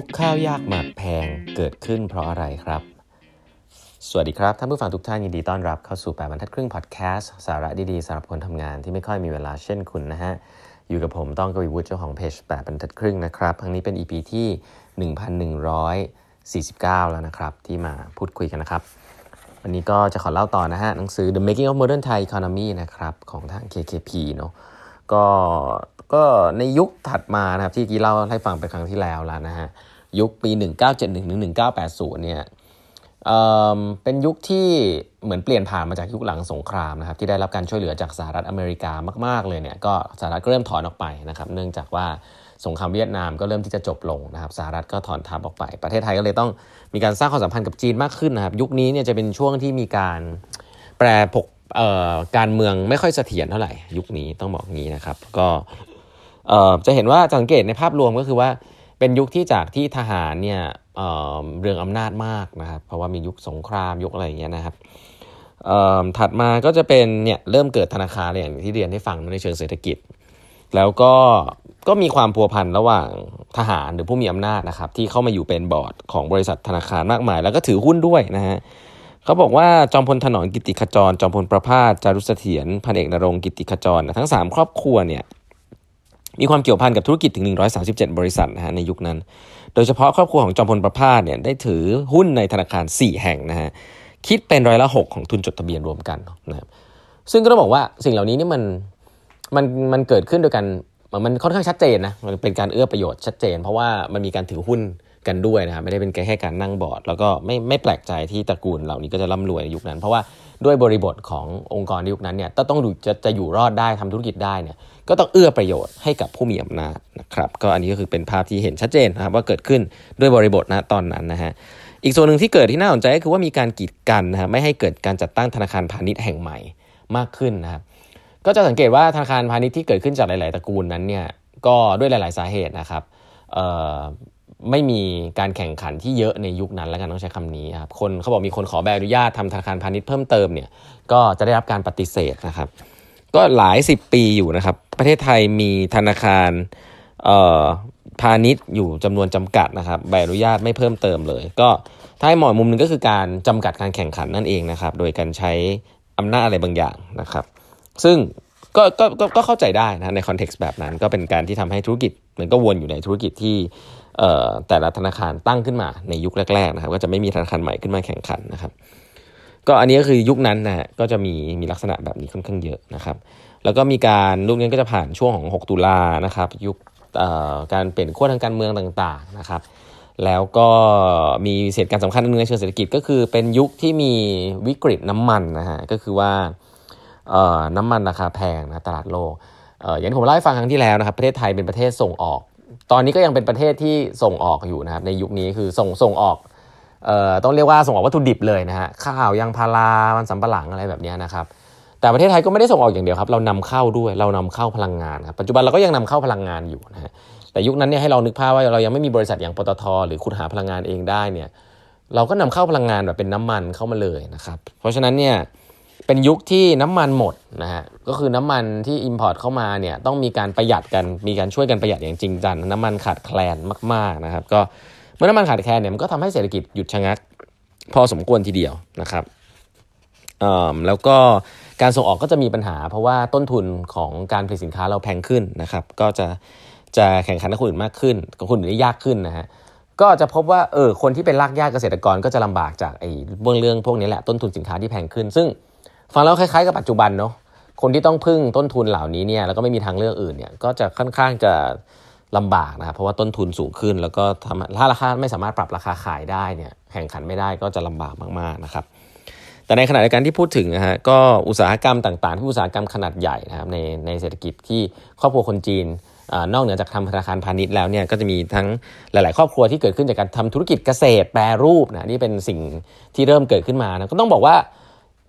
ยุคข้าวยากหมากแพงเกิดขึ้นเพราะอะไรครับ สวัสดีครับ ท่านผู้ฟังทุกท่านยินดีต้อนรับเข้าสู่แปดบรรทัดครึ่งพอดแคสต์สาระดีๆสำหรับคนทำงานที่ไม่ค่อยมีเวลาเช่นคุณนะฮะ อยู่กับผมต้องกวีวุฒิเจ้าของเพจแปดบรรทัดครึ่งนะครับ ครั้งนี้เป็น EP ที่ 1149 แล้วนะครับ ที่มาพูดคุยกันนะครับ วันนี้ก็จะขอเล่าต่อนะฮะหนังสือ The Making of Modern Thai Economy นะครับของทาง KKP เนาะก็ก็ในยุคถัดมานะครับที่กี้เล่าให้ฟังไปครั้งที่แล้วแล้วนะฮะ ยุคปี 1971ถึง1980 เนี่ยเเป็นยุคที่เหมือนเปลี่ยนผ่านมาจากยุคหลังสงครามนะครับที่ได้รับการช่วยเหลือจากสหรัฐอเมริกามาก ๆ เลยเนี่ยก็สหรัฐก็เริ่มถอนออกไปนะครับเนื่องจากว่าสงครามเวียดนามก็เริ่มที่จะจบลงนะครับสหรัฐก็ถอนทัพออกไป ประเทศไทยก็เลยต้องมีการสร้างความสัมพันธ์กับจีนมากขึ้นนะครับยุคนี้เนี่ยจะเป็นช่วงที่มีการแปรผกการเมืองไม่ค่อยเสถียรเท่าไหร่ ยุคนี้ต้องบอกงี้นะครับก็จะเห็นว่าสังเกตในภาพรวมก็คือว่า เป็นยุคที่จากที่ทหารเนี่ยเรื่องอำนาจมากนะครับ เพราะว่ามียุคสงครามยุคอะไรอย่างเงี้ยนะครับถัดมาก็จะเป็นเนี่ยเริ่มเกิดธนาคารอย่างที่เรียนให้ฟังในเชิงเศรษฐกิจ แล้วก็ก็มีความพัวพันระหว่างทหารหรือผู้มีอำนาจนะครับ ที่เข้ามาอยู่เป็นบอร์ดของบริษัทธนาคารมากมาย แล้วก็ถือหุ้นด้วยนะฮะเขาบอกว่าจอมพลถนอมกิติขจร จอมพลประพาสจารุเสถียรพันเอกนรงกิติขจร ทั้ง 3 ครอบครัวเนี่ย มีความเกี่ยวพันกับธุรกิจถึง 137 บริษัทนะฮะในยุคนั้น โดยเฉพาะครอบครัวของจอมพลประพาสเนี่ยได้ถือหุ้นในธนาคาร 4 แห่งนะฮะคิดเป็นร้อยละ 6 ของทุนจดทะเบียนรวมกันนะครับซึ่งก็ต้องบอกว่าสิ่งเหล่านี้นี่มันมันมันเกิดขึ้นโดยกันมันค่อนข้างชัดเจนนะมันเป็นการเอื้อประโยชน์ชัดเจน เพราะว่ามันมีการถือหุ้น กันด้วยนะครับไม่ได้เป็นแค่การนั่งบอร์ด แล้วก็ไม่ไม่แปลกใจที่ตระกูลเหล่านี้ก็จะร่ำรวยในยุคนั้น เพราะว่าด้วยบริบทขององค์กรในยุคนั้นเนี่ยต้องดูจะจะอยู่รอดได้ทำธุรกิจได้เนี่ยก็ต้องเอื้อประโยชน์ให้กับผู้มีอำนาจนะครับก็อันนี้ก็คือเป็นภาพที่เห็นชัดเจนนะครับว่าเกิดขึ้นด้วยบริบทนะตอนนั้นนะฮะอีกส่วนหนึ่งที่เกิดที่น่าสนใจก็คือว่ามีการกีดกันนะฮะไม่ให้เกิดการจัดตั้งธนาคารพาณิชย์แห่งใหม่มากขึ้นนะครับก็จะสังเกตว่าธนาคารพาณิชย์ที่เกิดขึ้นจากหลาย ๆ ตระกูลนั้นเนี่ยก็ด้วยหลาย ๆ สาเหตุนะครับ ไม่มีการแข่งขันที่เยอะในยุคนั้นแล้วกันต้องใช้คำนี้ครับคนเขาบอกมีคนขอใบอนุญาตทำธนาคารพาณิชย์เพิ่มเติมเนี่ยก็จะได้รับการปฏิเสธนะครับ ก็หลายสิบปีอยู่นะครับ ประเทศไทยมีธนาคารพาณิชย์อยู่จำนวนจำกัดนะครับใบอนุญาตไม่เพิ่มเติมเลย ก็ถ้าให้มอมุมหนึ่งก็คือการจำกัดการแข่งขันนั่นเองนะครับ โดยการใช้อำนาจอะไรบางอย่างนะครับ ซึ่งก็ก็ก็เข้าใจได้นะในคอนเท็กซ์แบบนั้นก็เป็นการที่ทำให้ธุรกิจมันก็วนอยู่ในธุรกิจที่ แต่ละธนาคารตั้งขึ้นมาในยุคแรกๆนะครับ ก็จะไม่มีธนาคารใหม่ขึ้นมาแข่งขันนะครับ ก็อันนี้ก็คือยุคนั้นนะฮะก็จะมีมีลักษณะแบบนี้ค่อนข้างเยอะนะครับ แล้วก็มีการลูกนี้ก็จะผ่านช่วงของ 6 ตุลานะครับ ยุคการเปลี่ยนขั้วทางการเมืองต่างๆนะครับแล้วก็มีเหตุการณ์สำคัญในเชิงเศรษฐกิจก็คือเป็นยุคที่มีวิกฤตน้ำมันนะฮะก็คือว่าน้ำมันราคาแพงนะตลาดโลกอย่างที่ผมเล่าให้ฟังครั้งที่แล้วนะครับ ประเทศไทยเป็นประเทศส่งออก ตอนนี้ก็ยังเป็นประเทศที่ส่งออกอยู่นะครับในยุคนี้คือส่งส่งออกเอ่อต้องเรียกว่าส่งออกวัตถุดิบเลยนะฮะข้าวยางพารามันสำปะหลังอะไรแบบนี้นะครับแต่ประเทศไทยก็ไม่ได้ส่งออกอย่างเดียวครับ เรานำเข้าด้วยเรานำเข้าพลังงานครับปัจจุบันเราก็ยังนำเข้าพลังงานอยู่นะฮะแต่ยุคนั้นเนี่ยให้เรานึกภาพว่าเรายังไม่มีบริษัทอย่างปตทหรือขุดหาพลังงานเองได้เนี่ยเราก็นำเข้าพลังงานแบบเป็นน้ำมันเข้ามาเลยนะครับเพราะฉะนั้นเนี่ย เป็นยุคที่น้ำมันหมดนะฮะก็คือน้ำมันที่ Import เข้ามาเนี่ยต้องมีการประหยัดกันมีการช่วยกันประหยัดอย่างจริงจังน้ำมันขาดแคลนมากๆนะครับ ก็เมื่อน้ำมันขาดแคลนเนี่ยมันก็ทำให้เศรษฐกิจหยุดชะงัก พอสมควรทีเดียวนะครับแล้วก็การส่งออกก็จะมีปัญหา เพราะว่าต้นทุนของการผลิตสินค้าเราแพงขึ้นนะครับ ก็จะจะแข่งขันกับคนอื่นมากขึ้นกับคนอื่นได้ยากขึ้นนะฮะก็จะพบว่าเออคนที่เป็นรากหญ้าเกษตรกรก็จะลำบากจากไอ้เรื่องเรื่องพวกนี้แหละต้นทุนสินค้าที่แพงขึ้น ซึ่ง ฟังแล้วคล้ายๆกับปัจจุบันเนาะคนที่ต้องพึ่งต้นทุนเหล่านี้เนี่ยแล้วก็ไม่มีทางเลือกอื่นเนี่ยก็จะค่อนข้างจะลำบากนะครับเพราะว่าต้นทุนสูงขึ้น แล้วก็ทำถ้าราคาไม่สามารถปรับราคาขายได้เนี่ยแข่งขันไม่ได้ก็จะลำบากมากๆนะครับ แต่ในขณะเดียวกันที่พูดถึงนะฮะก็อุตสาหกรรมต่างๆที่อุตสาหกรรมขนาดใหญ่นะครับในในเศรษฐกิจที่ครอบครัวคนจีนอนอกเหนือจากทำธนาคารพาณิชย์แล้วเนี่ยก็จะมีทั้งหลาย ๆ ครอบครัวที่เกิดขึ้นจากการทำธุรกิจเกษตรแปรรูปนะนี่เป็นสิ่งที่เริ่มเกิดขึ้นมานะก็ต้องบอกว่า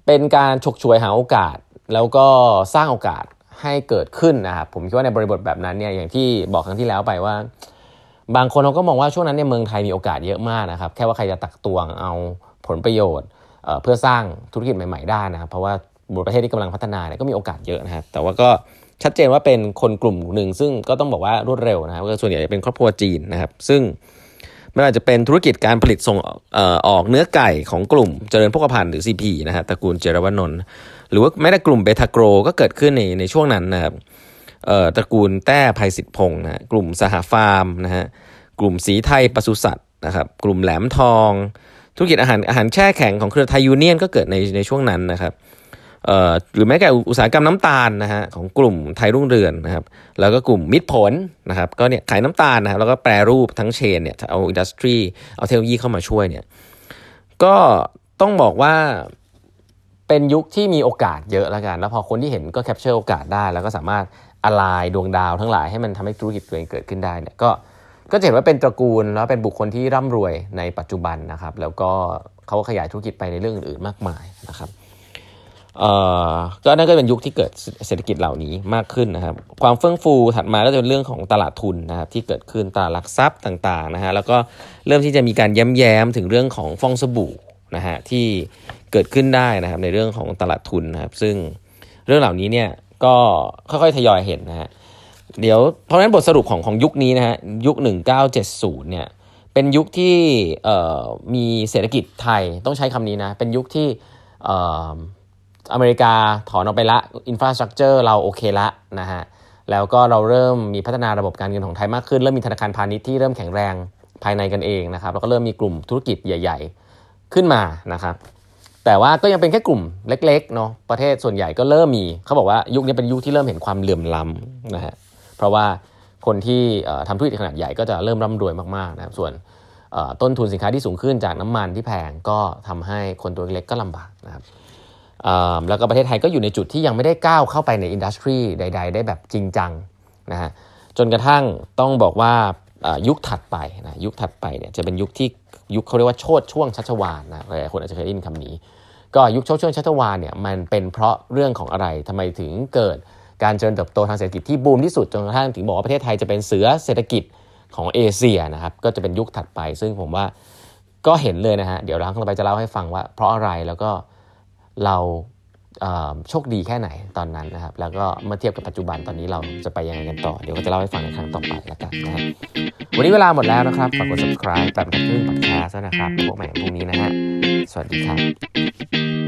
เป็นการฉกฉวยหาโอกาส แล้วก็สร้างโอกาสให้เกิดขึ้นนะครับผมคิดว่าในบริบทแบบนั้นเนี่ยอย่างที่บอกครั้งที่แล้วไปว่า บางคนเขาก็มองว่าช่วงนั้นเนี่ยเมืองไทยมีโอกาสเยอะมากนะครับ แค่ว่าใครจะตักตวงเอาผลประโยชน์เพื่อสร้างธุรกิจใหม่ ๆ ได้นะครับเพราะว่าบประเทศที่กำลังพัฒนาเนี่ยก็มีโอกาสเยอะนะครับ แต่ว่าก็ชัดเจนว่าเป็นคนกลุ่มหนึ่งซึ่งก็ต้องบอกว่ารวดเร็วนะครับก็ส่วนใหญ่เป็นครอบครัวจีนนะครับ ซึ่ง ไม่ว่าจะเป็นธุรกิจการผลิตส่งอออกเนื้อไก่ของกลุ่มเจริญพกพันธ์หรือ CP นะฮะตระกูลเจรวนนท์หรือว่าแม้แต่กลุ่มเบทาโกรก็เกิดขึ้นในในช่วงนั้นนะครับตระกูลแต้ภัยสิทธิพงศ์นะกลุ่มสหฟาร์มนะฮะกลุ่มสีไทยปศุสัตว์นะครับกลุ่มแหลมทอง ธุรกิจอาหารอาหารแช่แข็งของเครือไทยยูเนียนก็เกิดในในช่วงนั้นนะครับ หรือแม้แต่อุตสาหกรรมน้ำตาลนะฮะของกลุ่มไทยรุ่งเรืองนะครับ แล้วก็กลุ่มมิตรผลนะครับ ก็เนี่ยขายน้ำตาลนะครับแล้วก็แปรรูปทั้ง chain เนี่ยเอา industry เอาเทคโนโลยีเข้ามาช่วยเนี่ยก็ต้องบอกว่าเป็นยุคที่มีโอกาสเยอะแล้วกัน แล้วพอคนที่เห็นก็ capture โอกาสได้ แล้วก็สามารถอะไรดวงดาวทั้งหลายให้มันทำให้ธุรกิจตัวเองเกิดขึ้นได้เนี่ยก็ก็จะเห็นว่าเป็นตระกูลแล้วเป็นบุคคลที่ร่ำรวยในปัจจุบันนะครับ แล้วก็เขาขยายธุรกิจไปในเรื่องอื่นๆมากมายนะครับ ก็นั่นก็เป็นยุคที่เกิดเศรษฐกิจเหล่านี้มากขึ้นนะครับ ความเฟื่องฟูถัดมาก็จะเป็นเรื่องของตลาดทุนนะครับที่เกิดขึ้นตลาดหลักทรัพย์ต่างๆนะฮะแล้วก็เริ่มที่จะมีการย้ำแย้มถึงเรื่องของฟองสบู่นะฮะที่เกิดขึ้นได้นะครับในเรื่องของตลาดทุนนะครับ ซึ่งเรื่องเหล่านี้เนี่ยก็ค่อยๆทยอยเห็นนะฮะเดี๋ยวเพราะฉะนั้นบทสรุปของของยุคนี้นะฮะยุค 1970 เนี่ยเป็นยุคที่มีเศรษฐกิจไทยต้องใช้คำนี้นะเป็นยุคที่ อเมริกาถอนออกไปละอินฟราสตรักเจอร์เราโอเคละนะฮะแล้วก็เราเริ่มมีพัฒนาระบบการเงินของไทยมากขึ้น เริ่มมีธนาคารพาณิชย์ที่เริ่มแข็งแรงภายในกันเองนะครับแล้วก็เริ่มมีกลุ่มธุรกิจใหญ่ ๆ ขึ้นมานะครับแต่ว่าก็ยังเป็นแค่กลุ่มเล็กๆเนาะประเทศส่วนใหญ่ก็เริ่มมีเขาบอกว่ายุคนี้เป็นยุคที่เริ่มเห็นความเหลื่อมล้ำนะฮะเพราะว่าคนที่ทำธุรกิจขนาดใหญ่ก็จะเริ่มร่ำรวยมากๆนะครับส่วนต้นทุนสินค้าที่สูงขึ้นจากน้ำมันที่แพงก็ทำให้คนตัวเล็กก็ลำบากนะครับ แล้วก็ประเทศไทยก็อยู่ในจุดที่ยังไม่ได้ก้าวเข้าไปในอินดัสทรีใด ๆ ได้แบบจริงจังนะฮะจนกระทั่งต้องบอกว่ายุคถัดไปนะยุคถัดไปเนี่ยจะเป็นยุคที่ยุคเขาเรียกว่าโชดช่วงชัชวานนะหลายคนอาจจะเคยได้ยินคำนี้ ก็ยุคโชดช่วงชัชวานเนี่ยมันเป็นเพราะเรื่องของอะไรทำไมถึงเกิดการเจริญเติบโตทางเศรษฐกิจที่บูมที่สุดจนกระทั่งถึงบอกว่าประเทศไทยจะเป็นเสือเศรษฐกิจของเอเชียนะครับก็จะเป็นยุคถัดไป ซึ่งผมว่าก็เห็นเลยนะฮะเดี๋ยวหลังต่อไปจะเล่าให้ฟังว่าเพราะอะไรแล้วก็ เราโชคดีแค่ไหนตอนนั้นนะครับ แล้วก็เมื่อเทียบกับปัจจุบันตอนนี้เราจะไปยังไงกันต่อ เดี๋ยวก็จะเล่าให้ฟังในครั้งต่อไปแล้วกันนะฮะวันนี้เวลาหมดแล้วนะครับ ฝากกด subscribe แบบกระทึ่งปัดแคสต์นะครับพบกันใหม่พรุ่งนี้นะฮะ สวัสดีครับ